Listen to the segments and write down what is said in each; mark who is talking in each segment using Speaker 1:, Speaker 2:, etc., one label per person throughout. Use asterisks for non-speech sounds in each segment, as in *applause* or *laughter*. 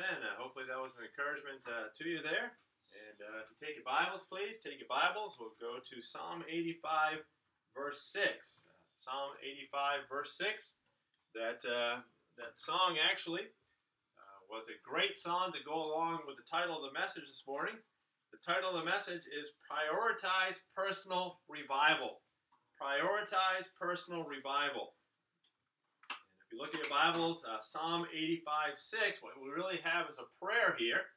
Speaker 1: Amen. Uh, hopefully that was an encouragement uh, to you there. And uh, if you take your Bibles, please take your Bibles. We'll go to Psalm 85, verse 6. Uh, Psalm 85, verse 6. That, uh, that song actually uh, was a great song to go along with the title of the message this morning. The title of the message is Prioritize Personal Revival. Prioritize Personal Revival you look at your Bibles, uh, Psalm 85 6, what we really have is a prayer here.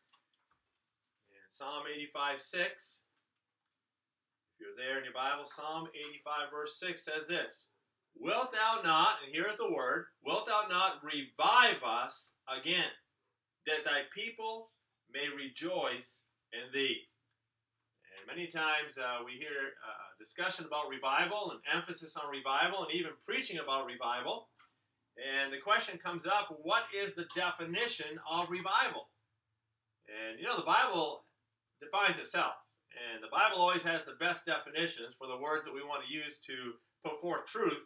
Speaker 1: And Psalm 85 6, if you're there in your Bible, Psalm 85 verse 6 says this Wilt thou not, and here's the word, wilt thou not revive us again, that thy people may rejoice in thee? And many times uh, we hear uh, discussion about revival and emphasis on revival and even preaching about revival. And the question comes up what is the definition of revival? And you know, the Bible defines itself. And the Bible always has the best definitions for the words that we want to use to put forth truth.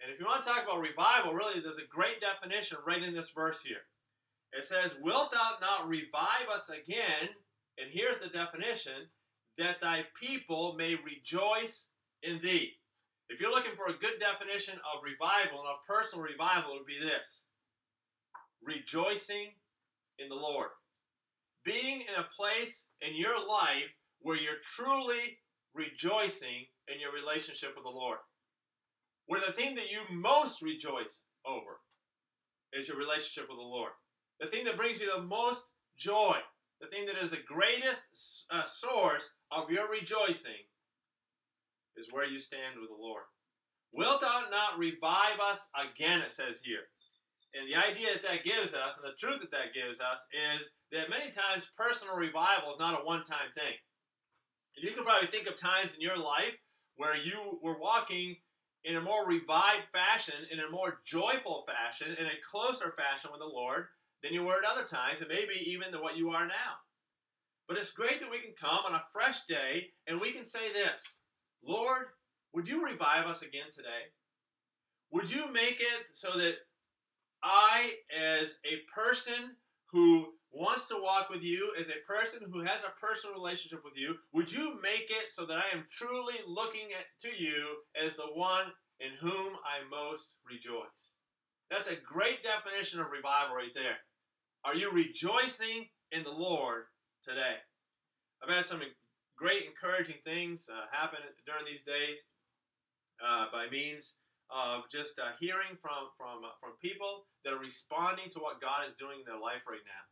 Speaker 1: And if you want to talk about revival, really, there's a great definition right in this verse here. It says, Wilt thou not revive us again? And here's the definition that thy people may rejoice in thee. If you're looking for a good definition of revival and of personal revival, it would be this rejoicing in the Lord. Being in a place in your life where you're truly rejoicing in your relationship with the Lord. Where the thing that you most rejoice over is your relationship with the Lord. The thing that brings you the most joy, the thing that is the greatest uh, source of your rejoicing is where you stand with the Lord. Wilt thou not revive us again, it says here. And the idea that that gives us, and the truth that that gives us, is that many times personal revival is not a one time thing. And you can probably think of times in your life where you were walking in a more revived fashion, in a more joyful fashion, in a closer fashion with the Lord than you were at other times, and maybe even than what you are now. But it's great that we can come on a fresh day and we can say this Lord, would you revive us again today? Would you make it so that I, as a person who wants to walk with you, as a person who has a personal relationship with you, would you make it so that I am truly looking at, to you as the one in whom I most rejoice? That's a great definition of revival right there. Are you rejoicing in the Lord today? I've had some great encouraging things uh, happen during these days uh, by means of just uh, hearing from from uh, from people that are responding to what God is doing in their life right now.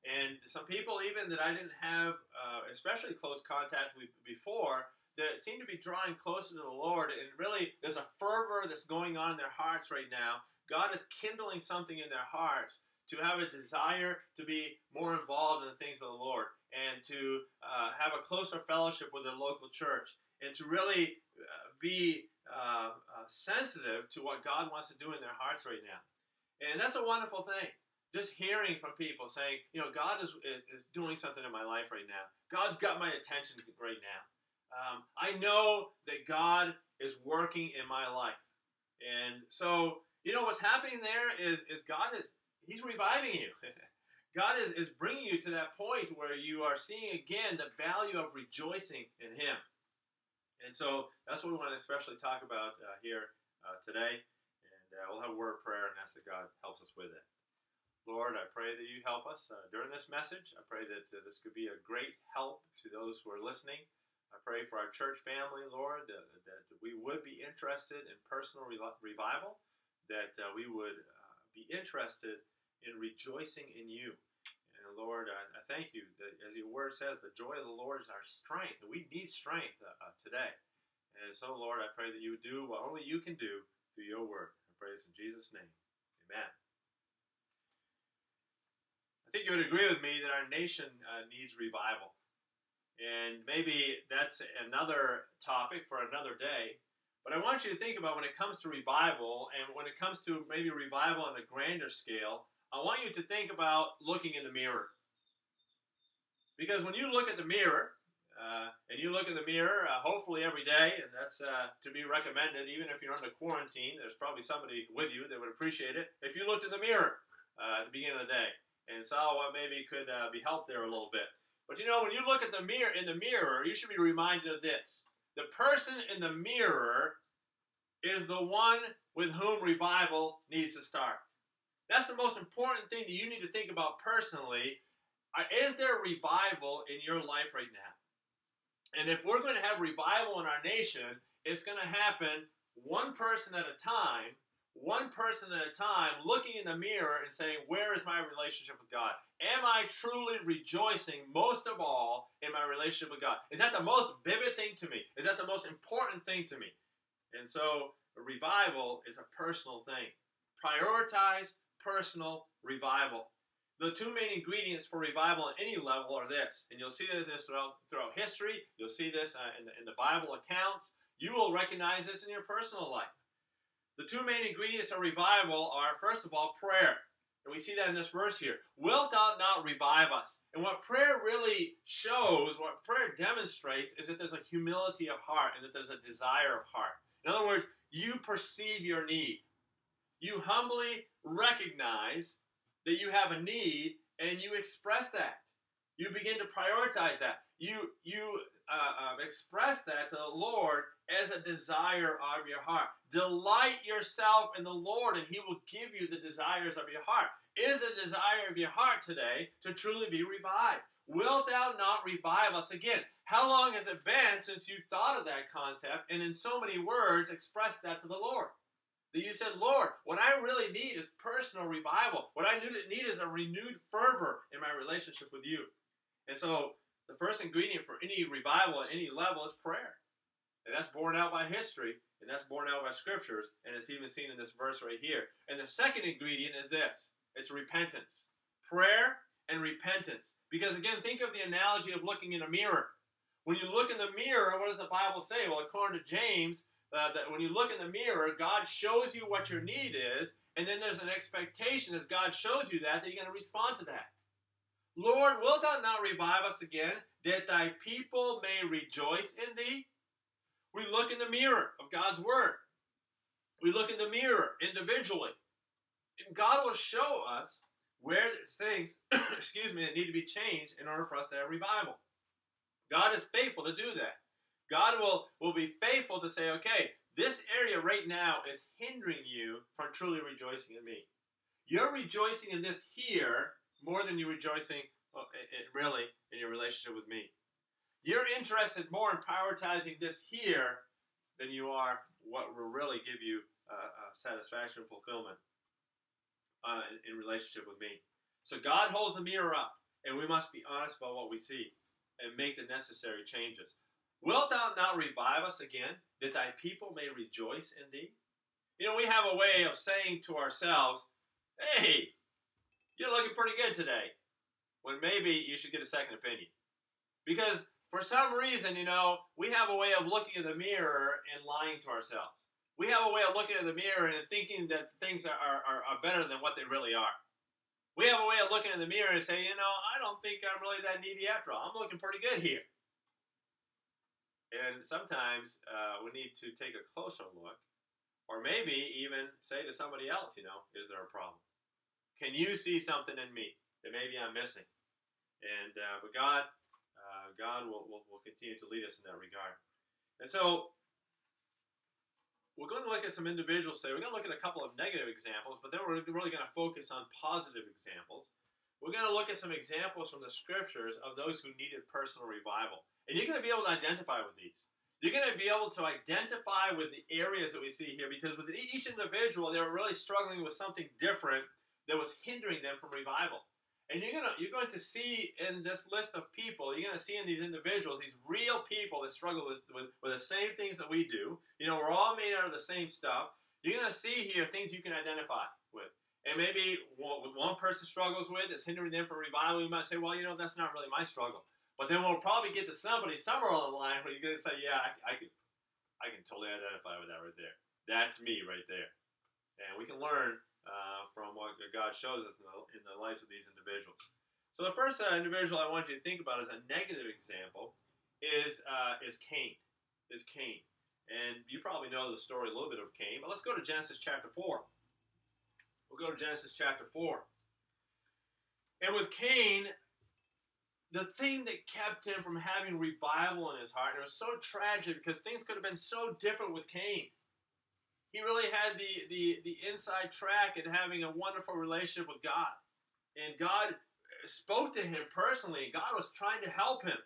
Speaker 1: And some people, even that I didn't have, uh, especially close contact with before, that seem to be drawing closer to the Lord. And really, there's a fervor that's going on in their hearts right now. God is kindling something in their hearts to have a desire to be more involved in the things of the Lord and to uh, have a closer fellowship with their local church and to really uh, be uh, uh, sensitive to what God wants to do in their hearts right now. And that's a wonderful thing. Just hearing from people saying, you know, God is, is, is doing something in my life right now. God's got my attention right now. Um, I know that God is working in my life. And so, you know, what's happening there is, is God is, He's reviving you. *laughs* God is, is bringing you to that point where you are seeing again the value of rejoicing in Him. And so that's what we want to especially talk about uh, here uh, today. And uh, we'll have a word of prayer and ask that God helps us with it. Lord, I pray that you help us uh, during this message. I pray that uh, this could be a great help to those who are listening. I pray for our church family, Lord, that, that we would be interested in personal re- revival, that uh, we would be interested in rejoicing in you. And Lord, I, I, thank you that as your word says, the joy of the Lord is our strength. and We need strength uh, uh, today. And so, Lord, I pray that you would do what only you can do through your word. I pray this in Jesus' name. Amen. I think you would agree with me that our nation uh, needs revival. And maybe that's another topic for another day. But I want you to think about when it comes to revival and when it comes to maybe revival on a grander scale, I want you to think about looking in the mirror. Because when you look at the mirror, uh, and you look in the mirror, uh, hopefully every day, and that's uh, to be recommended, even if you're under quarantine, there's probably somebody with you that would appreciate it. If you looked in the mirror uh, at the beginning of the day, and saw what maybe could uh, be helped there a little bit. But you know, when you look at the mirror in the mirror, you should be reminded of this: the person in the mirror is the one with whom revival needs to start. That's the most important thing that you need to think about personally. Uh, is there revival in your life right now? And if we're going to have revival in our nation, it's going to happen one person at a time, one person at a time, looking in the mirror and saying, Where is my relationship with God? Am I truly rejoicing most of all in my relationship with God? Is that the most vivid thing to me? Is that the most important thing to me? And so, revival is a personal thing. Prioritize personal revival. The two main ingredients for revival at any level are this, and you'll see this throughout, throughout history. You'll see this uh, in, the, in the Bible accounts. You will recognize this in your personal life. The two main ingredients of revival are, first of all, prayer. And we see that in this verse here. Wilt thou not revive us? And what prayer really shows, what prayer demonstrates, is that there's a humility of heart and that there's a desire of heart. In other words, you perceive your need. You humbly recognize that you have a need and you express that. You begin to prioritize that. You you uh, uh, express that to the Lord as a desire of your heart. Delight yourself in the Lord, and He will give you the desires of your heart. Is the desire of your heart today to truly be revived? Wilt thou not revive us again? How long has it been since you thought of that concept and in so many words expressed that to the Lord? That you said, Lord, what I really need is personal revival. What I need is a renewed fervor in my relationship with you. And so, the first ingredient for any revival at any level is prayer. And that's borne out by history, and that's borne out by scriptures, and it's even seen in this verse right here. And the second ingredient is this it's repentance. Prayer and repentance. Because again, think of the analogy of looking in a mirror. When you look in the mirror, what does the Bible say? Well, according to James, uh, that when you look in the mirror, God shows you what your need is, and then there's an expectation as God shows you that, that you're going to respond to that. Lord, wilt thou not revive us again, that thy people may rejoice in thee? We look in the mirror of God's word. We look in the mirror individually. And God will show us where things, *coughs* excuse me, that need to be changed in order for us to have revival. God is faithful to do that. God will, will be faithful to say, okay, this area right now is hindering you from truly rejoicing in me. You're rejoicing in this here more than you're rejoicing uh, really in your relationship with me. You're interested more in prioritizing this here than you are what will really give you uh, uh, satisfaction, and fulfillment uh, in, in relationship with me. So God holds the mirror up, and we must be honest about what we see and make the necessary changes. Wilt thou not revive us again, that thy people may rejoice in thee? You know, we have a way of saying to ourselves, hey, you're looking pretty good today, when maybe you should get a second opinion. Because for some reason, you know, we have a way of looking in the mirror and lying to ourselves. We have a way of looking in the mirror and thinking that things are, are, are better than what they really are. We have a way of looking in the mirror and saying, you know, I don't think I'm really that needy after all. I'm looking pretty good here. And sometimes uh, we need to take a closer look, or maybe even say to somebody else, you know, is there a problem? Can you see something in me that maybe I'm missing? And uh, but God, uh, God will, will, will continue to lead us in that regard. And so we're going to look at some individuals today. We're going to look at a couple of negative examples, but then we're really going to focus on positive examples. We're going to look at some examples from the scriptures of those who needed personal revival. And you're going to be able to identify with these. You're going to be able to identify with the areas that we see here because with each individual, they were really struggling with something different that was hindering them from revival. And you're gonna you're going to see in this list of people, you're gonna see in these individuals, these real people that struggle with, with, with the same things that we do. You know, we're all made out of the same stuff. You're gonna see here things you can identify with. And maybe what one person struggles with is hindering them from revival. You might say, well, you know, that's not really my struggle. But then we'll probably get to somebody somewhere on the line where you're going to say, yeah, I, I can, I can totally identify with that right there. That's me right there. And we can learn uh, from what God shows us in the, in the lives of these individuals. So the first uh, individual I want you to think about as a negative example is uh, is Cain. Is Cain, and you probably know the story a little bit of Cain. But let's go to Genesis chapter four. We'll go to Genesis chapter four. And with Cain, the thing that kept him from having revival in his heart, and it was so tragic because things could have been so different with Cain. He really had the, the, the inside track in having a wonderful relationship with God. And God spoke to him personally. God was trying to help him.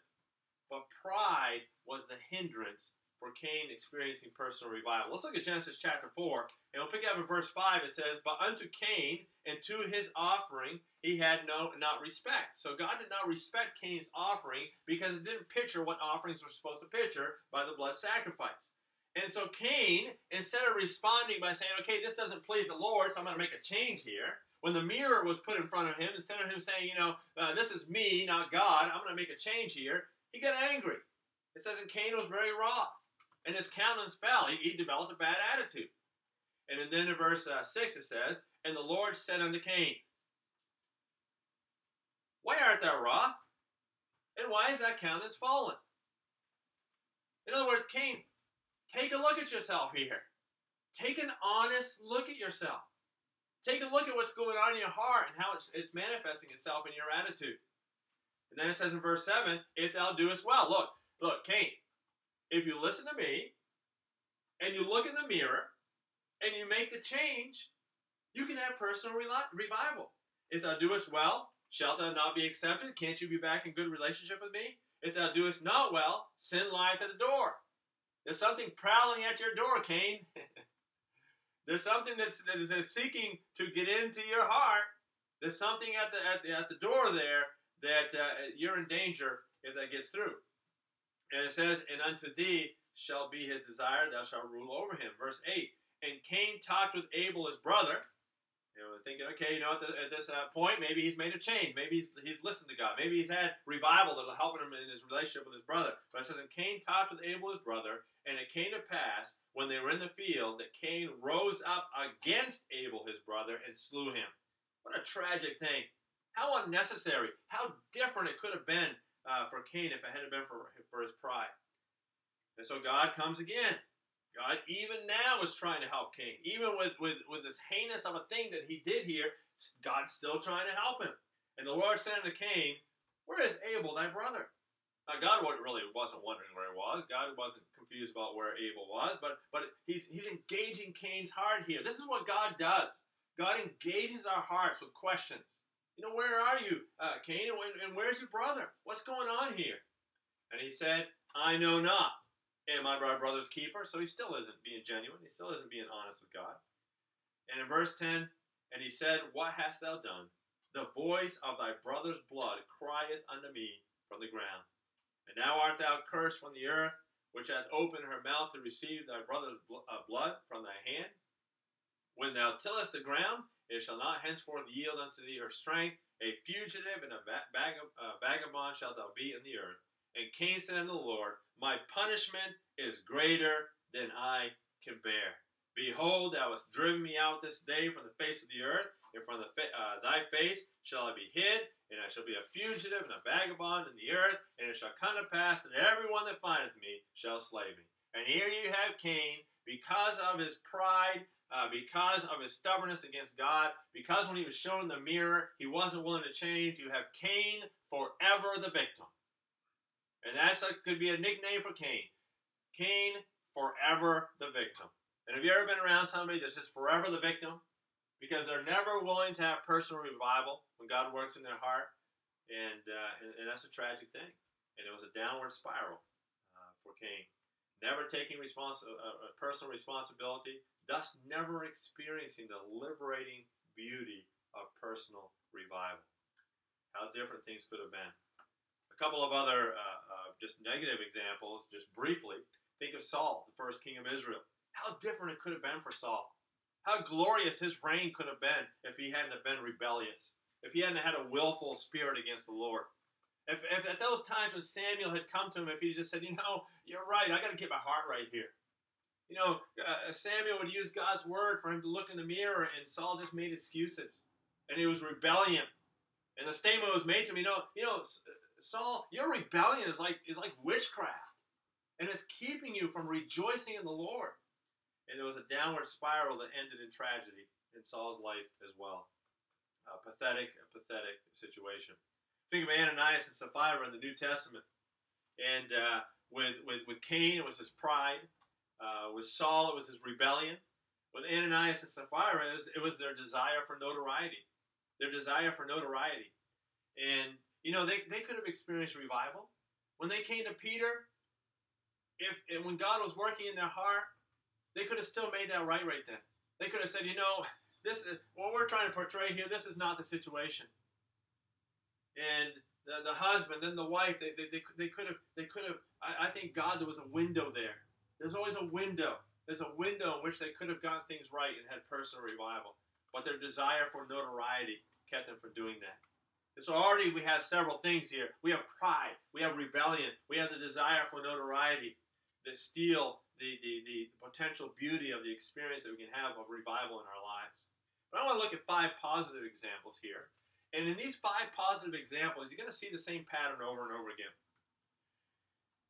Speaker 1: But pride was the hindrance for Cain experiencing personal revival. Let's look at Genesis chapter 4, and we'll pick up in verse 5. It says, But unto Cain and to his offering he had no not respect. So God did not respect Cain's offering because it didn't picture what offerings were supposed to picture by the blood sacrifice. And so Cain, instead of responding by saying, Okay, this doesn't please the Lord, so I'm going to make a change here. When the mirror was put in front of him, instead of him saying, you know, uh, this is me, not God, I'm going to make a change here, he got angry. It says, and Cain was very wroth and his countenance fell. He, he developed a bad attitude. And then in verse uh, 6 it says, And the Lord said unto Cain, Why art thou wroth? And why is that countenance fallen? In other words, Cain, take a look at yourself here. Take an honest look at yourself. Take a look at what's going on in your heart and how it's, it's manifesting itself in your attitude. And then it says in verse 7, If thou doest well. Look, look, Cain, if you listen to me and you look in the mirror and you make the change, you can have personal revival. If thou doest well, shalt thou not be accepted? Can't you be back in good relationship with me? If thou doest not well, sin lieth at the door. There's something prowling at your door, Cain. *laughs* There's something that's, that is seeking to get into your heart. There's something at the, at the, at the door there that uh, you're in danger if that gets through. And it says, And unto thee shall be his desire, thou shalt rule over him. Verse 8 And Cain talked with Abel his brother. You know, thinking, okay, you know, at, the, at this uh, point, maybe he's made a change. Maybe he's, he's listened to God. Maybe he's had revival that'll help him in his relationship with his brother. But it says, And Cain talked with Abel his brother, and it came to pass when they were in the field that Cain rose up against Abel his brother and slew him. What a tragic thing. How unnecessary. How different it could have been uh, for Cain if it hadn't been for, for his pride. And so God comes again. God even now is trying to help Cain. Even with, with, with this heinous of a thing that he did here, God's still trying to help him. And the Lord said unto Cain, Where is Abel thy brother? Now God really wasn't wondering where he was. God wasn't confused about where Abel was, but but he's he's engaging Cain's heart here. This is what God does. God engages our hearts with questions. You know, where are you, uh, Cain? And, and where's your brother? What's going on here? And he said, I know not. Am I my brother's keeper? So he still isn't being genuine. He still isn't being honest with God. And in verse 10, and he said, What hast thou done? The voice of thy brother's blood crieth unto me from the ground. And now art thou cursed from the earth, which hath opened her mouth to receive thy brother's uh, blood from thy hand. When thou tillest the ground, it shall not henceforth yield unto thee her strength. A fugitive and a uh, vagabond shalt thou be in the earth. And Cain said unto the Lord, My punishment is greater than I can bear. Behold, thou hast driven me out this day from the face of the earth, and from fa- uh, thy face shall I be hid, and I shall be a fugitive and a vagabond in the earth, and it shall come to pass that everyone that findeth me shall slay me. And here you have Cain, because of his pride uh, because of his stubbornness against God, because when he was shown the mirror, he wasn't willing to change. You have Cain forever the victim. And that could be a nickname for Cain. Cain forever the victim. And have you ever been around somebody that's just forever the victim? Because they're never willing to have personal revival when God works in their heart. And, uh, and, and, that's a tragic thing. And it was a downward spiral uh, for Cain. Never taking respons- uh, uh personal responsibility, thus never experiencing the liberating beauty of personal revival. How different things could have been. A couple of other uh, uh, just negative examples, just briefly. Think of Saul, the first king of Israel. How different it could have been for Saul. How glorious his reign could have been if he hadn't been rebellious, if he hadn't had a willful spirit against the Lord. If, if at those times when Samuel had come to him, if he just said, you know, you're right, I got to get my heart right here. You know, uh, Samuel would use God's word for him to look in the mirror, and Saul just made excuses, and it was rebellion. And the statement was made to me, you know, you know, Saul, your rebellion is like is like witchcraft, and it's keeping you from rejoicing in the Lord. And there was a downward spiral that ended in tragedy in Saul's life as well. a pathetic, a pathetic situation. Think of Ananias and Sapphira in the New Testament, and uh, with, with with Cain it was his pride, uh, with Saul it was his rebellion, with Ananias and Sapphira it was, it was their desire for notoriety, their desire for notoriety, and you know they, they could have experienced revival when they came to Peter. If and when God was working in their heart, they could have still made that right right then. They could have said, you know, this is what we're trying to portray here. This is not the situation. And the, the husband, then the wife, they, they, they, they could have, they could have, I, I think God, there was a window there. There's always a window. There's a window in which they could have gotten things right and had personal revival. But their desire for notoriety kept them from doing that. And so already we have several things here. We have pride, we have rebellion, we have the desire for notoriety that steal the, the, the potential beauty of the experience that we can have of revival in our lives. But I want to look at five positive examples here. And in these five positive examples, you're going to see the same pattern over and over again.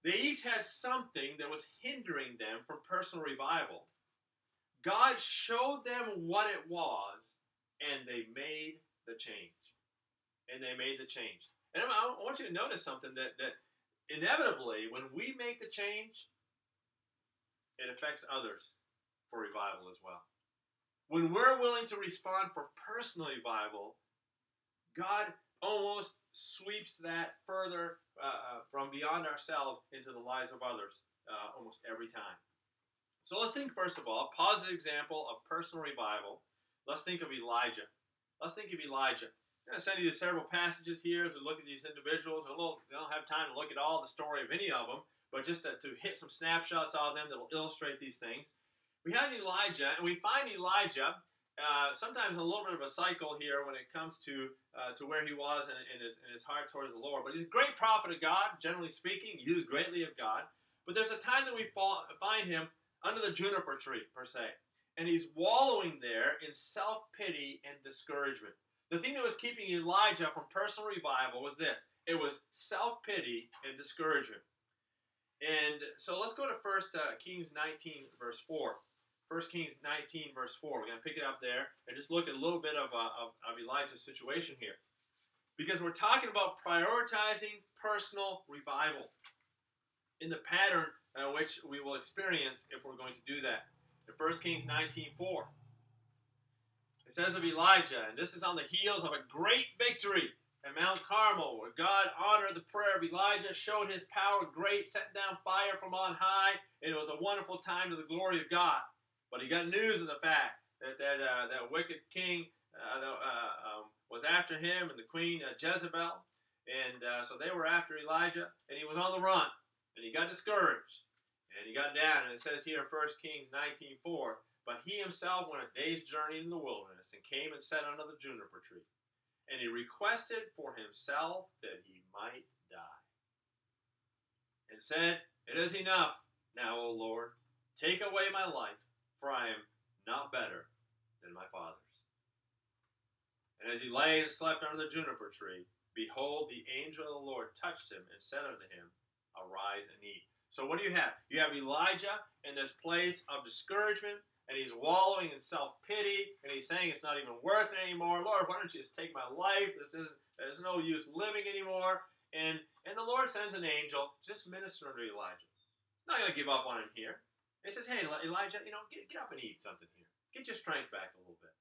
Speaker 1: They each had something that was hindering them from personal revival. God showed them what it was, and they made the change. And they made the change. And I want you to notice something that, that inevitably, when we make the change, it affects others for revival as well. When we're willing to respond for personal revival, God almost sweeps that further uh, uh, from beyond ourselves into the lives of others uh, almost every time. So let's think, first of all, a positive example of personal revival. Let's think of Elijah. Let's think of Elijah. I'm going to send you several passages here as we look at these individuals. Little, we don't have time to look at all the story of any of them, but just to, to hit some snapshots of them that will illustrate these things. We have Elijah, and we find Elijah uh, sometimes a little bit of a cycle here when it comes to uh, to where he was in, in, his, his heart towards the Lord. But he's a great prophet of God, generally speaking, used greatly of God. But there's a time that we fall, find him under the juniper tree, per se. And he's wallowing there in self pity and discouragement. The thing that was keeping Elijah from personal revival was this it was self pity and discouragement. And so let's go to 1 uh, Kings 19, verse 4. 1 Kings 19, verse 4. We're going to pick it up there and just look at a little bit of, uh, of, of Elijah's situation here. Because we're talking about prioritizing personal revival in the pattern uh, which we will experience if we're going to do that. In 1 Kings 19, 4. It says of Elijah, and this is on the heels of a great victory at Mount Carmel, where God honored the prayer of Elijah, showed his power great, sent down fire from on high, and it was a wonderful time to the glory of God. But he got news of the fact that that, uh, that wicked king uh, uh, um, was after him and the queen uh, Jezebel. And uh, so they were after Elijah, and he was on the run. And he got discouraged. And he got down. And it says here in 1 Kings 19.4, But he himself went a day's journey in the wilderness and came and sat under the juniper tree. And he requested for himself that he might die. And said, It is enough now, O Lord. Take away my life not better than my fathers. And as he lay and slept under the juniper tree, behold, the angel of the Lord touched him and said unto him, Arise and eat. So what do you have? You have Elijah in this place of discouragement, and he's wallowing in self pity, and he's saying it's not even worth it anymore. Lord, why don't you just take my life? This isn't. There's no use living anymore. And and the Lord sends an angel just minister to Elijah. Not going to give up on him here. He says, Hey, Elijah, you know, get, get up and eat something here. Get your strength back a little bit.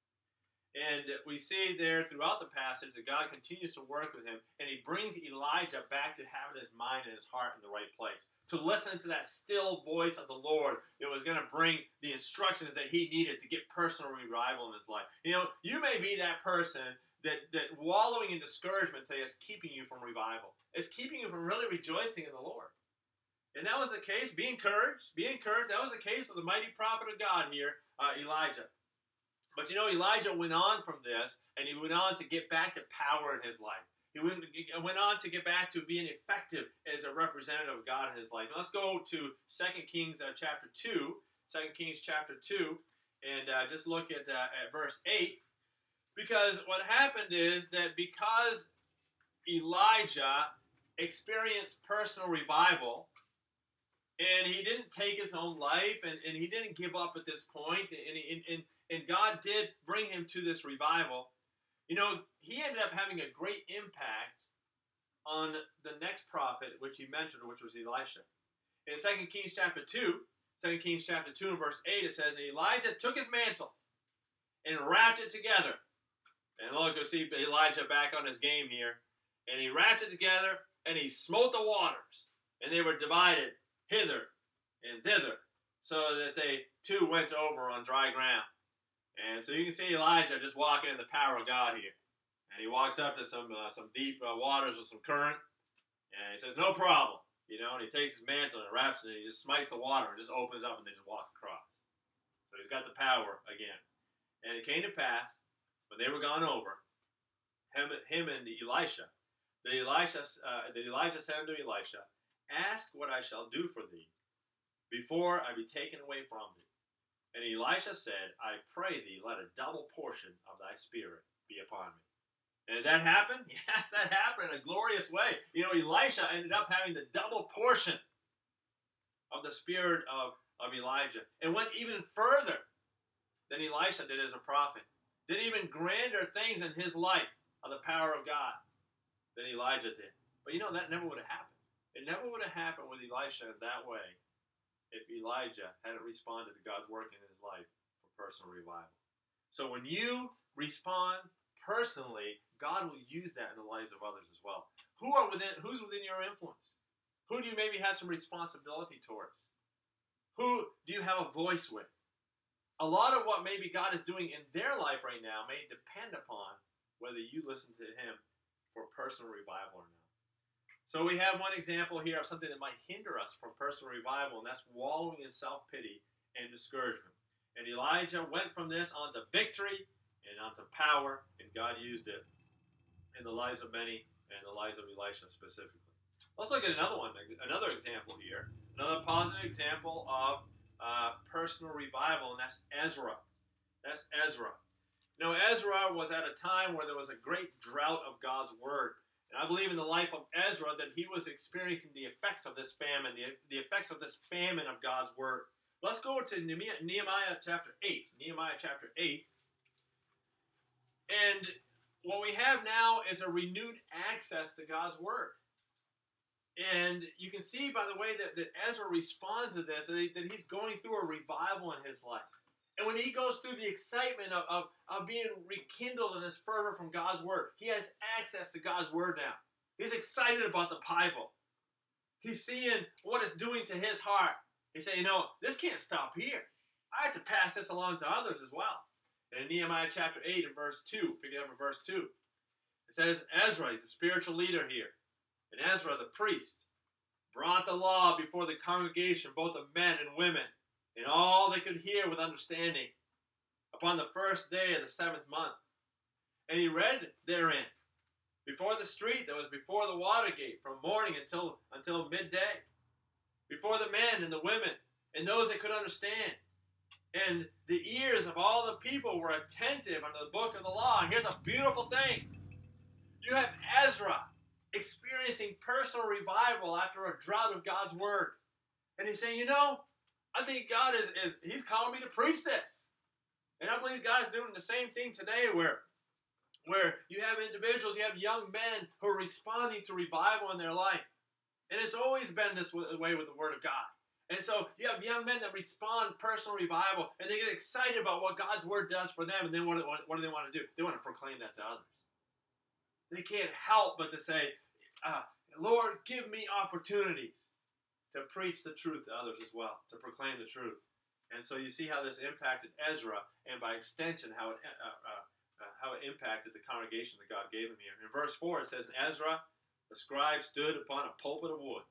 Speaker 1: And we see there throughout the passage that God continues to work with him, and he brings Elijah back to having his mind and his heart in the right place. To listen to that still voice of the Lord that was going to bring the instructions that he needed to get personal revival in his life. You know, you may be that person that, that wallowing in discouragement today is keeping you from revival. It's keeping you from really rejoicing in the Lord. And that was the case. Be encouraged. Be encouraged. That was the case with the mighty prophet of God here, uh, Elijah. But you know, Elijah went on from this, and he went on to get back to power in his life. He went, went on to get back to being effective as a representative of God in his life. Let's go to 2 Kings uh, chapter 2. 2 Kings chapter 2, and uh, just look at, uh, at verse 8. Because what happened is that because Elijah experienced personal revival, and he didn't take his own life and, and he didn't give up at this point and, and, and, and god did bring him to this revival You know, he ended up having a great impact on the next prophet, which he mentioned, which was Elisha. In 2 Kings chapter 2, 2 Kings chapter 2 and verse 8, it says, And Elijah took his mantle and wrapped it together. And look, you'll see Elijah back on his game here. And he wrapped it together and he smote the waters. And they were divided hither and thither, so that they too went over on dry ground. And so you can see Elijah just walking in the power of God here. And he walks up to some uh, some deep uh, waters with some current, and he says, "No problem," you know. And he takes his mantle and wraps it, and he just smites the water and just opens up, and they just walk across. So he's got the power again. And it came to pass when they were gone over, him, him and Elisha, that Elisha, uh, that Elijah said unto Elisha, "Ask what I shall do for thee, before I be taken away from thee." And Elisha said, I pray thee, let a double portion of thy spirit be upon me. And did that happen? *laughs* Yes, that happened in a glorious way. You know, Elisha ended up having the double portion of the spirit of, of Elijah and went even further than Elisha did as a prophet. Did even grander things in his life of the power of God than Elijah did. But you know, that never would have happened. It never would have happened with Elisha in that way if Elijah hadn't responded to God's work in his life for personal revival. So when you respond personally, God will use that in the lives of others as well. Who are within who's within your influence? Who do you maybe have some responsibility towards? Who do you have a voice with? A lot of what maybe God is doing in their life right now may depend upon whether you listen to him for personal revival or not. So we have one example here of something that might hinder us from personal revival, and that's wallowing in self pity and discouragement. And Elijah went from this onto victory and onto power, and God used it in the lives of many and the lives of Elisha specifically. Let's look at another one, another example here, another positive example of uh, personal revival, and that's Ezra. That's Ezra. Now, Ezra was at a time where there was a great drought of God's word. And I believe in the life of Ezra that he was experiencing the effects of this famine, the, the effects of this famine of God's word. Let's go to Nehemiah chapter 8. Nehemiah chapter 8. And what we have now is a renewed access to God's word. And you can see by the way that, that Ezra responds to this that, he, that he's going through a revival in his life. And when he goes through the excitement of, of, of being rekindled in his fervor from God's word, he has access to God's word now. He's excited about the Bible. He's seeing what it's doing to his heart. He's saying, you know, this can't stop here. I have to pass this along to others as well. In Nehemiah chapter 8 and verse 2, pick it up in verse 2, it says, Ezra, he's a spiritual leader here. And Ezra, the priest, brought the law before the congregation, both of men and women and all they could hear with understanding upon the first day of the seventh month. And he read therein, before the street that was before the water gate, from morning until, until midday, before the men and the women, and those that could understand. And the ears of all the people were attentive unto the book of the law. And here's a beautiful thing you have Ezra experiencing personal revival after a drought of God's word. And he's saying, you know, I think God is, is He's calling me to preach this. And I believe God's doing the same thing today where where you have individuals, you have young men who are responding to revival in their life. And it's always been this way with the Word of God. And so you have young men that respond personal revival and they get excited about what God's Word does for them. And then what, what, do they want to do? They want to proclaim that to others. They can't help but to say, uh, Lord, give me opportunities to preach the truth to others as well, to proclaim the truth. And so you see how this impacted Ezra, and by extension, how it, uh, uh, uh, how it impacted the congregation that God gave him here. In verse 4, it says, And Ezra, the scribe, stood upon a pulpit of wood,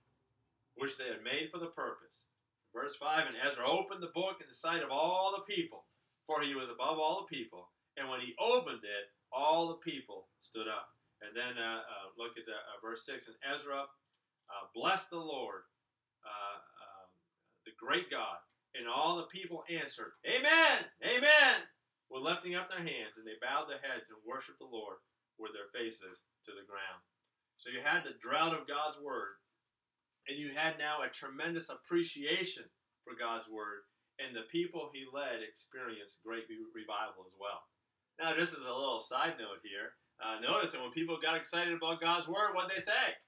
Speaker 1: which they had made for the purpose. Verse 5, and Ezra opened the book in the sight of all the people, for he was above all the people. And when he opened it, all the people stood up. And then uh, uh, look at uh, verse 6, and Ezra blessed the Lord uh, um, the great God. And all the people answered, Amen! Amen! With lifting up their hands, and they bowed their heads and worshiped the Lord with their faces to the ground. So you had the drought of God's word, and you had now a tremendous appreciation for God's word, and the people he led experienced great revival as well. Now, this is a little side note here. Uh, notice that when people got excited about God's word, what they say?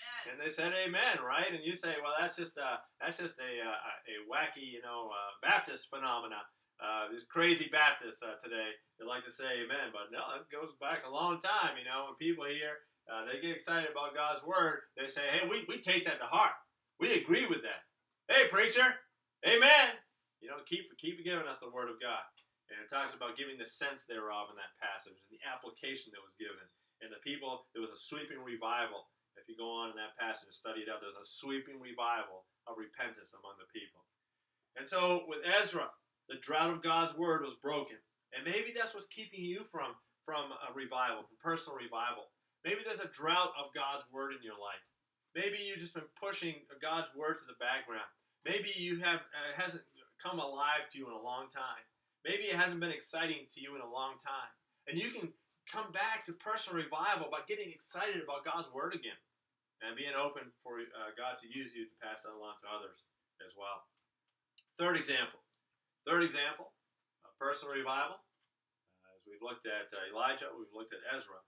Speaker 2: Yeah.
Speaker 1: And they said amen, right? And you say, well, that's just a, that's just a, a, a wacky, you know, uh, Baptist phenomena. Uh, these crazy Baptists uh, today, they like to say amen. But no, that goes back a long time, you know. When people hear, uh, they get excited about God's word, they say, hey, we, we take that to heart. We agree with that. Hey, preacher, amen. You know, keep, keep giving us the word of God. And it talks about giving the sense thereof in that passage and the application that was given. And the people, there was a sweeping revival. You go on in that passage and study it out, there's a sweeping revival of repentance among the people. And so with Ezra, the drought of God's word was broken. And maybe that's what's keeping you from, from a revival, from personal revival. Maybe there's a drought of God's word in your life. Maybe you've just been pushing God's word to the background. Maybe you have uh, hasn't come alive to you in a long time. Maybe it hasn't been exciting to you in a long time. And you can come back to personal revival by getting excited about God's Word again and being open for uh, God to use you to pass that along to others as well. Third example. Third example of personal revival, uh, as we've looked at uh, Elijah, we've looked at Ezra,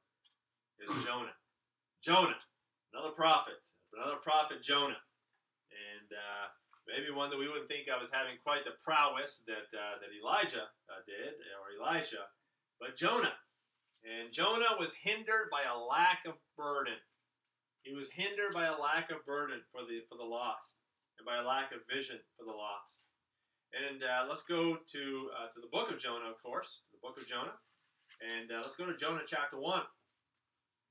Speaker 1: is *coughs* Jonah. Jonah, another prophet, another prophet, Jonah. And uh, maybe one that we wouldn't think of as having quite the prowess that uh, that Elijah uh, did or Elisha, but Jonah. And Jonah was hindered by a lack of burden. He was hindered by a lack of burden for the for the lost, and by a lack of vision for the lost. And uh, let's go to uh, to the book of Jonah, of course, the book of Jonah, and uh, let's go to Jonah chapter one.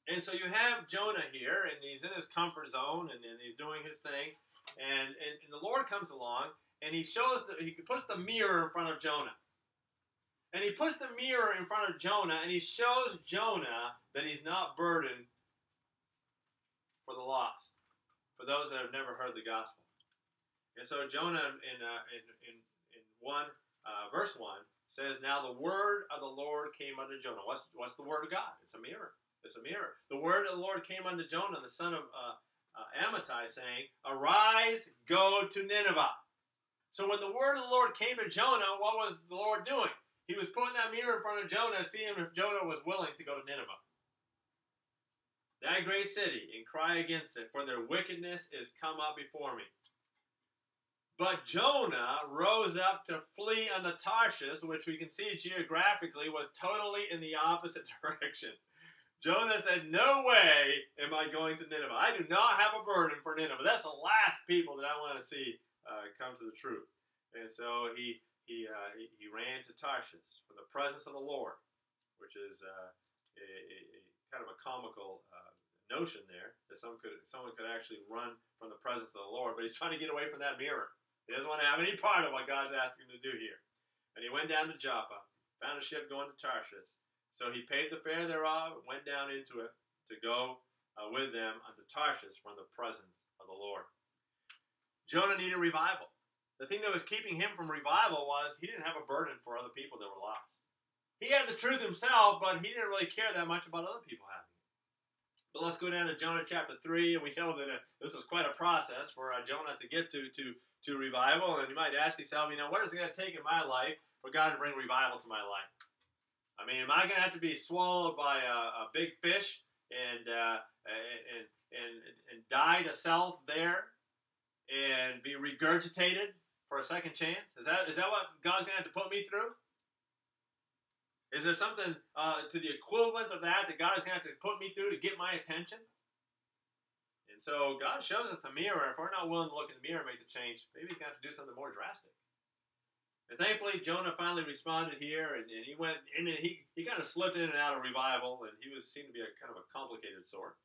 Speaker 1: And so you have Jonah here, and he's in his comfort zone, and, and he's doing his thing and, and, and the Lord comes along and he shows he puts the mirror in front of Jonah. And he puts the mirror in front of Jonah and he shows Jonah that he's not burdened for the lost, for those that have never heard the gospel. And so Jonah in, uh, in, in, in 1, uh, verse 1 says, Now the word of the Lord came unto Jonah. What's, what's the word of God? It's a mirror. It's a mirror. The word of the Lord came unto Jonah, the son of uh, uh, Amittai, saying, Arise, go to Nineveh. So when the word of the Lord came to Jonah, what was the Lord doing? He was putting that mirror in front of Jonah, seeing if Jonah was willing to go to Nineveh. That great city, and cry against it, for their wickedness is come up before me. But Jonah rose up to flee unto Tarshish, which we can see geographically was totally in the opposite *laughs* direction. Jonah said, No way am I going to Nineveh. I do not have a burden for Nineveh. That's the last people that I want to see uh, come to the truth. And so he he, uh, he, he ran to Tarshish for the presence of the Lord, which is uh, a, a, a, kind of a comical uh, notion there that some could someone could actually run from the presence of the Lord, but he's trying to get away from that mirror. He doesn't want to have any part of what God's asking him to do here. And he went down to Joppa, found a ship going to Tarshish. So he paid the fare thereof, and went down into it to go uh, with them unto Tarshish from the presence of the Lord. Jonah needed revival. The thing that was keeping him from revival was he didn't have a burden for other people that were lost. He had the truth himself, but he didn't really care that much about other people having. But let's go down to Jonah chapter 3, and we know that uh, this was quite a process for uh, Jonah to get to, to, to revival. And you might ask yourself, you know, what is it going to take in my life for God to bring revival to my life? I mean, am I going to have to be swallowed by a, a big fish and, uh, and, and, and die to self there and be regurgitated for a second chance? Is that, is that what God's going to have to put me through? Is there something uh, to the equivalent of that that God is going to have to put me through to get my attention? And so God shows us the mirror. If we're not willing to look in the mirror and make the change, maybe He's going to have to do something more drastic. And thankfully, Jonah finally responded here, and, and he went, and he, he kind of slipped in and out of revival, and he was seemed to be a kind of a complicated sort,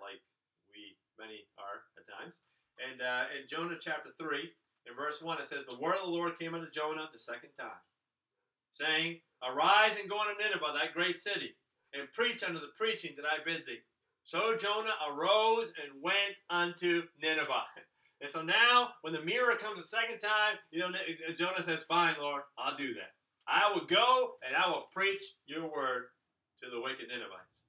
Speaker 1: like we many are at times. And uh, in Jonah chapter 3, in verse 1, it says, The word of the Lord came unto Jonah the second time, saying, Arise and go unto Nineveh, that great city, and preach unto the preaching that I bid thee. So Jonah arose and went unto Nineveh. *laughs* And so now, when the mirror comes a second time, you know, Jonah says, Fine, Lord, I'll do that. I will go and I will preach your word to the wicked Ninevites.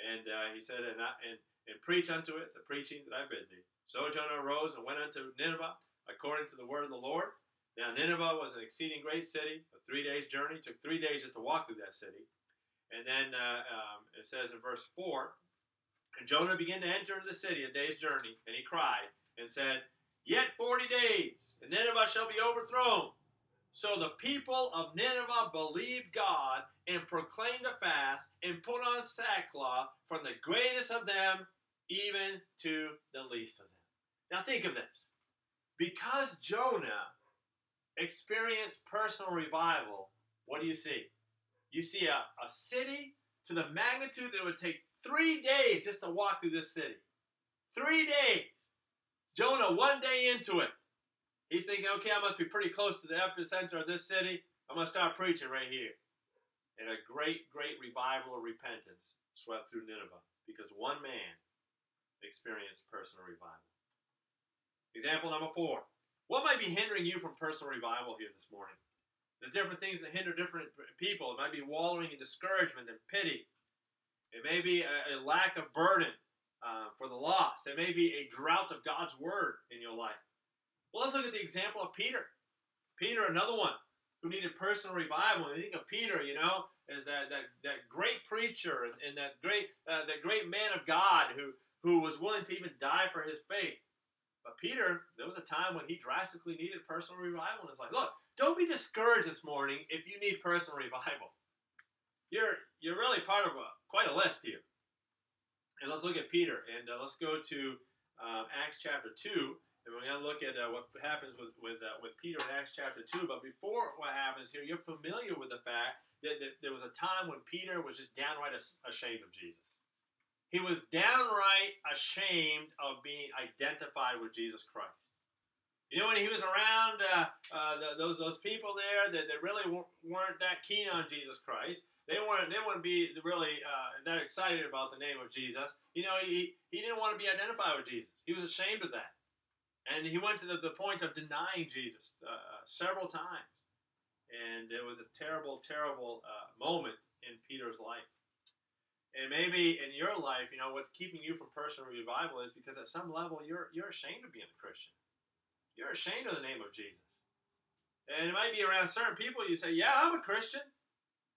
Speaker 1: And uh, he said, and, I, and, and preach unto it the preaching that I bid thee. So Jonah arose and went unto Nineveh according to the word of the Lord. Now, Nineveh was an exceeding great city, a three days journey. It took three days just to walk through that city. And then uh, um, it says in verse 4 And Jonah began to enter into the city a day's journey, and he cried and said, Yet forty days, and Nineveh shall be overthrown. So the people of Nineveh believed God and proclaimed a fast and put on sackcloth from the greatest of them even to the least of them. Now think of this. Because Jonah experienced personal revival, what do you see? You see a, a city to the magnitude that it would take three days just to walk through this city. Three days. Jonah, one day into it, he's thinking, okay, I must be pretty close to the epicenter of this city. I'm going to start preaching right here. And a great, great revival of repentance swept through Nineveh because one man experienced personal revival. Example number four. What might be hindering you from personal revival here this morning? There's different things that hinder different people. It might be wallowing in discouragement and pity. It may be a, a lack of burden uh, for the lost. It may be a drought of God's word in your life. Well, let's look at the example of Peter. Peter, another one who needed personal revival. When you think of Peter, you know, as that, that, that great preacher and, and that great uh, that great man of God who, who was willing to even die for his faith. But Peter, there was a time when he drastically needed personal revival. And it's like, look, don't be discouraged this morning if you need personal revival. You're you're really part of a, quite a list here. And let's look at Peter, and uh, let's go to um, Acts chapter two, and we're going to look at uh, what happens with with uh, with Peter in Acts chapter two. But before what happens here, you're familiar with the fact that, that there was a time when Peter was just downright ashamed of Jesus. He was downright ashamed of being identified with Jesus Christ. You know, when he was around uh, uh, the, those those people there that, that really weren't that keen on Jesus Christ, they weren't they wouldn't be really uh, that excited about the name of Jesus. You know, he he didn't want to be identified with Jesus. He was ashamed of that, and he went to the, the point of denying Jesus uh, several times. And it was a terrible, terrible uh, moment in Peter's life. And maybe in your life, you know, what's keeping you from personal revival is because at some level you're you're ashamed of being a Christian. You're ashamed of the name of Jesus. And it might be around certain people you say, Yeah, I'm a Christian.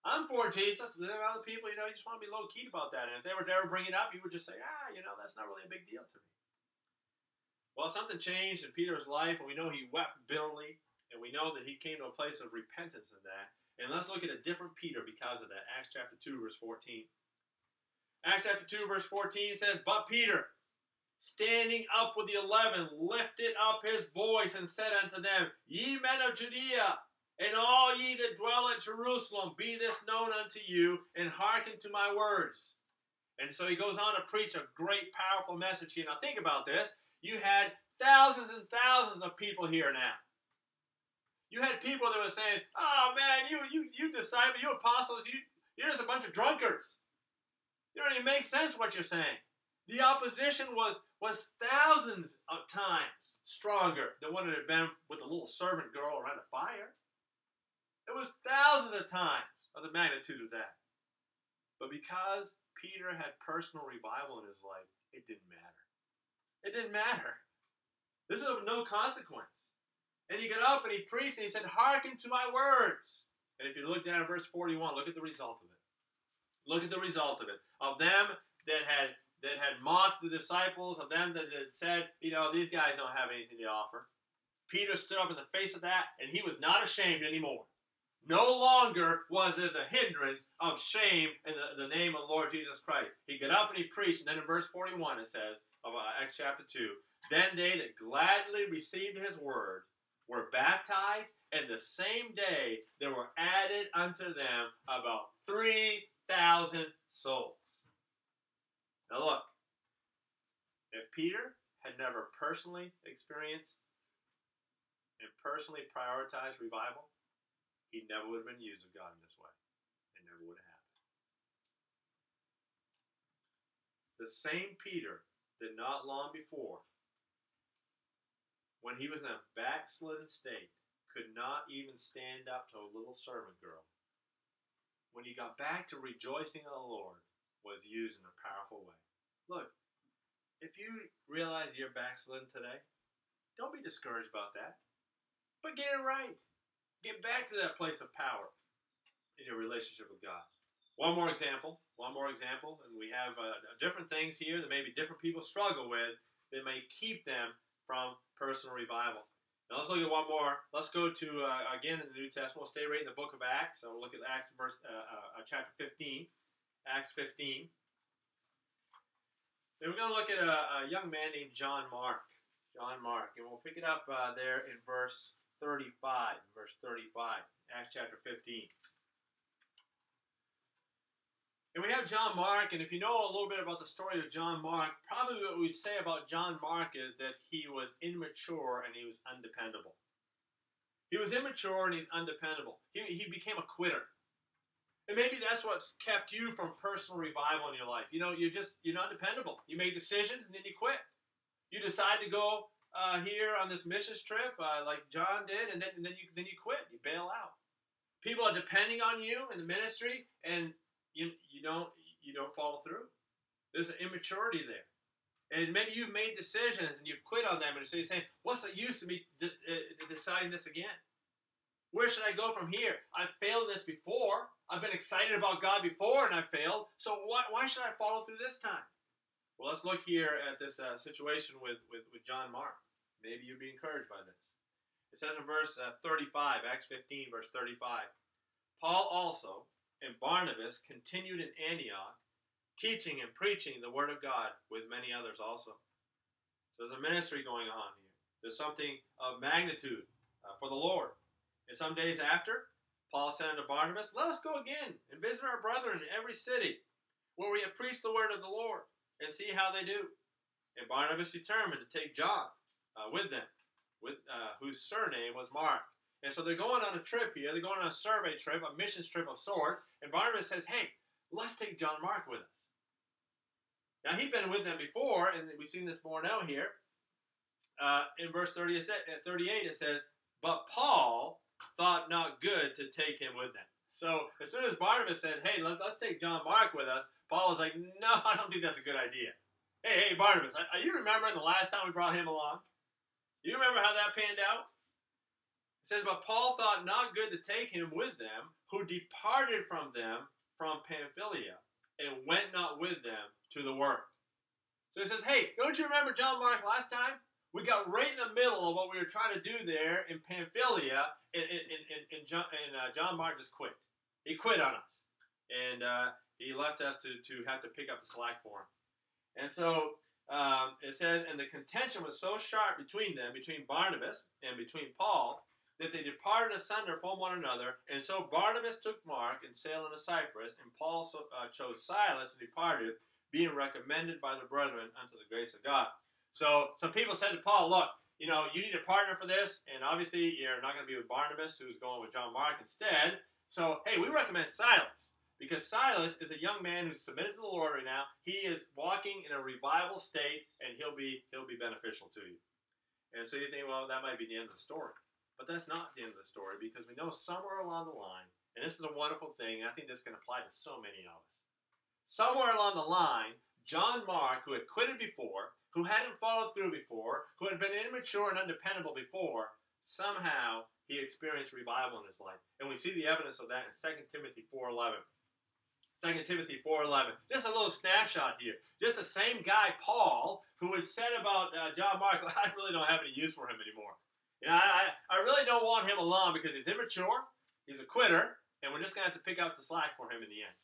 Speaker 1: I'm for Jesus. But are other people, you know, you just want to be low key about that. And if they were to ever bring it up, you would just say, Ah, you know, that's not really a big deal to me. Well, something changed in Peter's life, and we know he wept bitterly, and we know that he came to a place of repentance in that. And let's look at a different Peter because of that. Acts chapter 2, verse 14. Acts chapter 2, verse 14 says, But Peter, standing up with the eleven, lifted up his voice and said unto them, Ye men of Judea, and all ye that dwell at Jerusalem, be this known unto you, and hearken to my words. And so he goes on to preach a great, powerful message here. Now, think about this. You had thousands and thousands of people here now. You had people that were saying, Oh man, you you you disciples, you apostles, you you're just a bunch of drunkards. You don't even make sense what you're saying. The opposition was was thousands of times stronger than what it had been with the little servant girl around a fire. It was thousands of times of the magnitude of that. But because Peter had personal revival in his life, it didn't matter. It didn't matter. This is of no consequence. And he got up and he preached and he said, Hearken to my words. And if you look down at verse 41, look at the result of it. Look at the result of it. Of them that had that had mocked the disciples, of them that had said, you know, these guys don't have anything to offer. Peter stood up in the face of that, and he was not ashamed anymore. No longer was it the hindrance of shame in the, the name of Lord Jesus Christ. He got up and he preached, and then in verse 41 it says, of uh, Acts chapter 2, Then they that gladly received his word were baptized, and the same day there were added unto them about 3,000 souls. Now, look, if Peter had never personally experienced and personally prioritized revival, he never would have been used of God in this way. It never would have happened. The same Peter that not long before, when he was in a backslidden state, could not even stand up to a little servant girl. When he got back to rejoicing in the Lord, was used in a powerful way. Look, if you realize you're backslidden today, don't be discouraged about that. but get it right. Get back to that place of power in your relationship with God. One more example. One more example. And we have uh, different things here that maybe different people struggle with that may keep them from personal revival. Now let's look at one more. Let's go to uh, again in the New Testament. We'll stay right in the book of Acts. So we'll look at Acts verse uh, uh, uh chapter 15. Acts 15. Then we're going to look at a, a, young man named John Mark. John Mark, and we'll pick it up uh, there in verse 35. Verse 35, Acts chapter 15. And we have John Mark, and if you know a little bit about the story of John Mark, probably what we'd say about John Mark is that he was immature and he was undependable. He was immature and he's undependable. He, he became a quitter. And maybe that's what's kept you from personal revival in your life. You know, you're just, you're not dependable. You make decisions and then you quit. You decide to go uh, here on this missions trip uh, like John did, and then, and then, you, then you quit. You bail out. People are depending on you in the ministry, and you you don't you don't follow through. There's an immaturity there, and maybe you've made decisions and you've quit on them, and so you're saying, "What's the use of me de- uh, deciding this again? Where should I go from here? I've failed this before. I've been excited about God before, and I failed. So why why should I follow through this time?" Well, let's look here at this uh, situation with, with, with John Mark. Maybe you'd be encouraged by this. It says in verse uh, 35, Acts 15, verse 35, Paul also, and Barnabas continued in Antioch, teaching and preaching the word of God with many others also. So there's a ministry going on here. There's something of magnitude uh, for the Lord. And some days after, Paul said unto Barnabas, Let us go again and visit our brethren in every city where we have preached the word of the Lord and see how they do. And Barnabas determined to take John uh, with them, with uh, whose surname was Mark. And so they're going on a trip here. They're going on a survey trip, a missions trip of sorts. And Barnabas says, hey, let's take John Mark with us. Now, he'd been with them before, and we've seen this more out here. Uh, in verse 30, 38, it says, But Paul thought not good to take him with them. So as soon as Barnabas said, Hey, let's, let's take John Mark with us, Paul was like, No, *laughs* I don't think that's a good idea. Hey, hey, Barnabas, are you remembering the last time we brought him along? You remember how that panned out? It says, But Paul thought not good to take him with them, who departed from them from Pamphylia, and went not with them to the work. So he says, Hey, don't you remember John Mark last time? We got right in the middle of what we were trying to do there in Pamphylia, and, and, and, and John, and, uh, John Mark just quit. He quit on us. And uh, he left us to, to have to pick up the slack for him. And so um, it says, and the contention was so sharp between them, between Barnabas and between Paul, that they departed asunder from one another. And so Barnabas took Mark and sailed into Cyprus, and Paul so, uh, chose Silas and departed, being recommended by the brethren unto the grace of God. So some people said to Paul, Look, you know, you need a partner for this, and obviously you're not going to be with Barnabas, who's going with John Mark instead. So, hey, we recommend Silas. Because Silas is a young man who's submitted to the Lord right now. He is walking in a revival state, and he'll be he'll be beneficial to you. And so you think, well, that might be the end of the story. But that's not the end of the story because we know somewhere along the line, and this is a wonderful thing, and I think this can apply to so many of us. Somewhere along the line, John Mark, who had quitted before, who hadn't followed through before, who had been immature and undependable before, somehow he experienced revival in his life. And we see the evidence of that in 2 Timothy 4.11. 2 Timothy 4.11. Just a little snapshot here. Just the same guy, Paul, who had said about uh, John Mark, *laughs* I really don't have any use for him anymore. You know, I, I really don't want him along because he's immature, he's a quitter, and we're just going to have to pick up the slack for him in the end.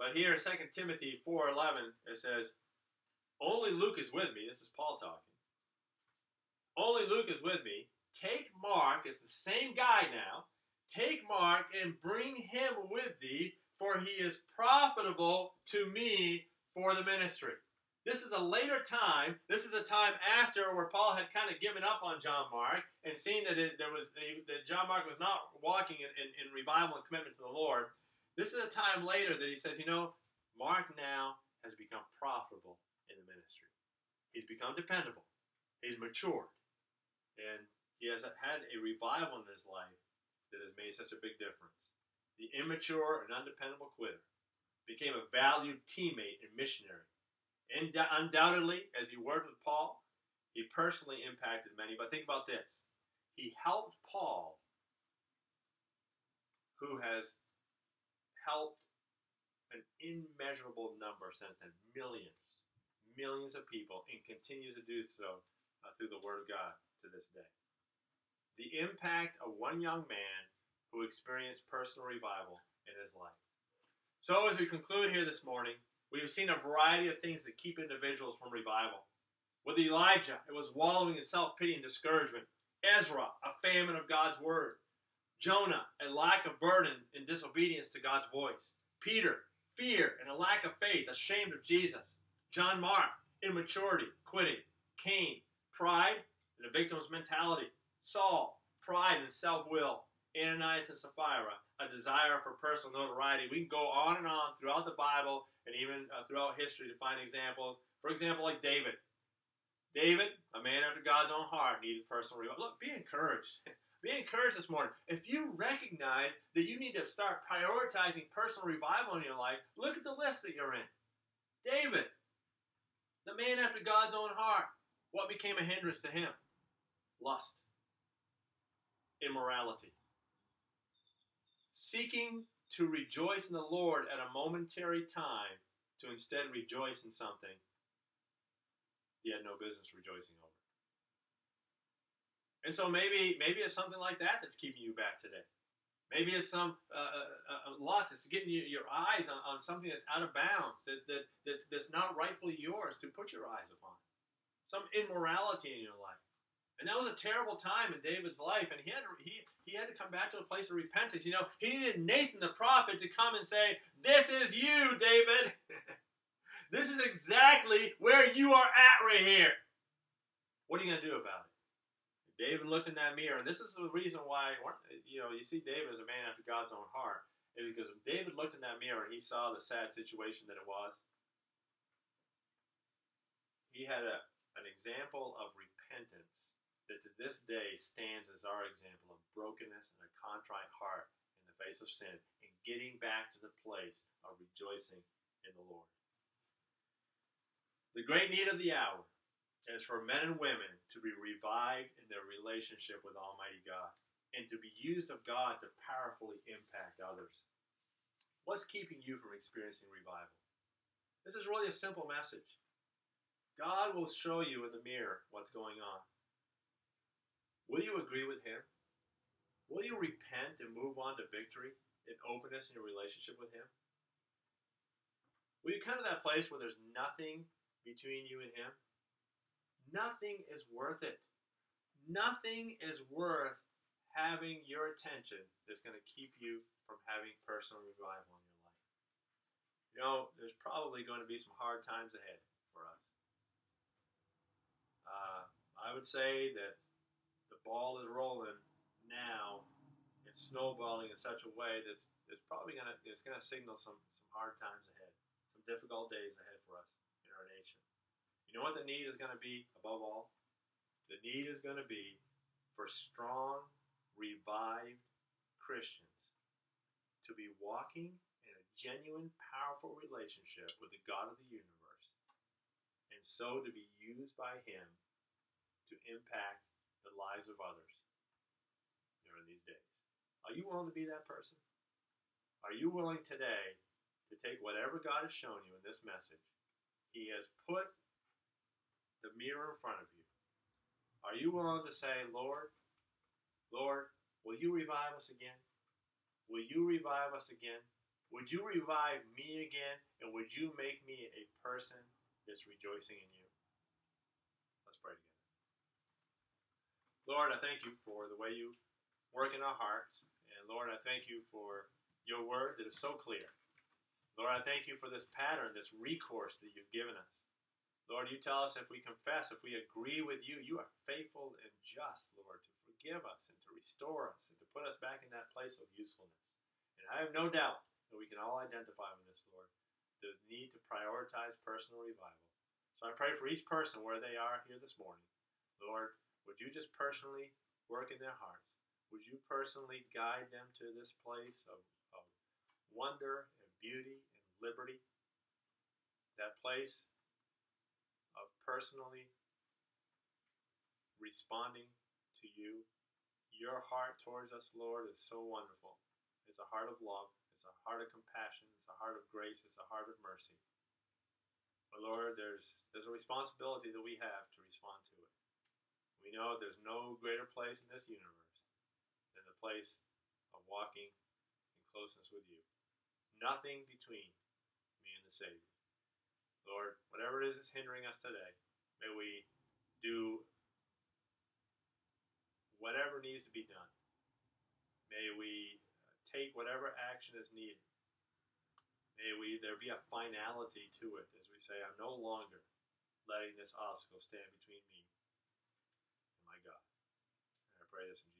Speaker 1: But here, 2 Timothy 4.11, it says, Only Luke is with me. This is Paul talking. Only Luke is with me. Take Mark, it's the same guy now. Take Mark and bring him with thee, for he is profitable to me for the ministry. This is a later time. This is a time after where Paul had kind of given up on John Mark and seen that it, there was that John Mark was not walking in, in, in revival and commitment to the Lord. This is a time later that he says, you know, Mark now has become profitable in the ministry. He's become dependable. He's matured. And he has had a revival in his life that has made such a big difference. The immature and undependable quitter became a valued teammate and missionary and undoubtedly, as he worked with Paul, he personally impacted many. But think about this he helped Paul, who has helped an immeasurable number since then, millions, millions of people, and continues to do so uh, through the Word of God to this day. The impact of one young man who experienced personal revival in his life. So, as we conclude here this morning, we have seen a variety of things that keep individuals from revival. With Elijah, it was wallowing in self pity and discouragement. Ezra, a famine of God's word. Jonah, a lack of burden and disobedience to God's voice. Peter, fear and a lack of faith, ashamed of Jesus. John Mark, immaturity, quitting. Cain, pride and a victim's mentality. Saul, pride and self will. Ananias and Sapphira, a desire for personal notoriety. We can go on and on throughout the Bible and even uh, throughout history to find examples. For example, like David. David, a man after God's own heart, needed personal revival. Look, be encouraged. *laughs* be encouraged this morning. If you recognize that you need to start prioritizing personal revival in your life, look at the list that you're in. David, the man after God's own heart. What became a hindrance to him? Lust, immorality, seeking to rejoice in the Lord at a momentary time to instead rejoice in something he had no business rejoicing over. And so maybe maybe it's something like that that's keeping you back today. Maybe it's some uh, uh, uh lust getting you, your eyes on, on something that's out of bounds, that, that, that, that's not rightfully yours to put your eyes upon. Some immorality in your life. And that was a terrible time in David's life, and he had he, he had to come back to a place of repentance. You know, he needed Nathan the prophet to come and say, This is you, David. *laughs* this is exactly where you are at right here. What are you going to do about it? David looked in that mirror, and this is the reason why, you know, you see David as a man after God's own heart. Is because David looked in that mirror and he saw the sad situation that it was. He had a, an example of repentance that to this day stands as our example of brokenness and a contrite heart in the face of sin and getting back to the place of rejoicing in the Lord. The great need of the hour is for men and women to be revived in their relationship with Almighty God and to be used of God to powerfully impact others. What's keeping you from experiencing revival? This is really a simple message. God will show you in the mirror what's going on. Will you agree with Him? Will you repent and move on to victory and openness in your relationship with Him? Will you come to that place where there's nothing between you and Him? Nothing is worth it. Nothing is worth having your attention that's going to keep you from having personal revival in your life. You know, there's probably going to be some hard times ahead for us. Uh, I would say that the ball is rolling now, it's snowballing in such a way that it's probably gonna it's gonna signal some some hard times ahead, some difficult days ahead for us. You know what the need is gonna be above all? The need is gonna be for strong, revived Christians to be walking in a genuine, powerful relationship with the God of the universe, and so to be used by Him to impact the lives of others during these days. Are you willing to be that person? Are you willing today to take whatever God has shown you in this message? He has put the mirror in front of you. Are you willing to say, Lord, Lord, will you revive us again? Will you revive us again? Would you revive me again? And would you make me a person that's rejoicing in you? Let's pray together. Lord, I thank you for the way you work in our hearts. And Lord, I thank you for your word that is so clear. Lord, I thank you for this pattern, this recourse that you've given us. Lord, you tell us if we confess, if we agree with you, you are faithful and just, Lord, to forgive us and to restore us and to put us back in that place of usefulness. And I have no doubt that we can all identify with this, Lord, the need to prioritize personal revival. So I pray for each person where they are here this morning. Lord, would you just personally work in their hearts? Would you personally guide them to this place of, of wonder and beauty and liberty? That place of personally responding to you your heart towards us, Lord, is so wonderful. It's a heart of love, it's a heart of compassion, it's a heart of grace, it's a heart of mercy. But Lord, there's there's a responsibility that we have to respond to it. We know there's no greater place in this universe than the place of walking in closeness with you. Nothing between me and the Savior. Lord, whatever it is that's hindering us today, may we do whatever needs to be done. May we take whatever action is needed. May we there be a finality to it as we say, I'm no longer letting this obstacle stand between me and my God. And I pray this in Jesus'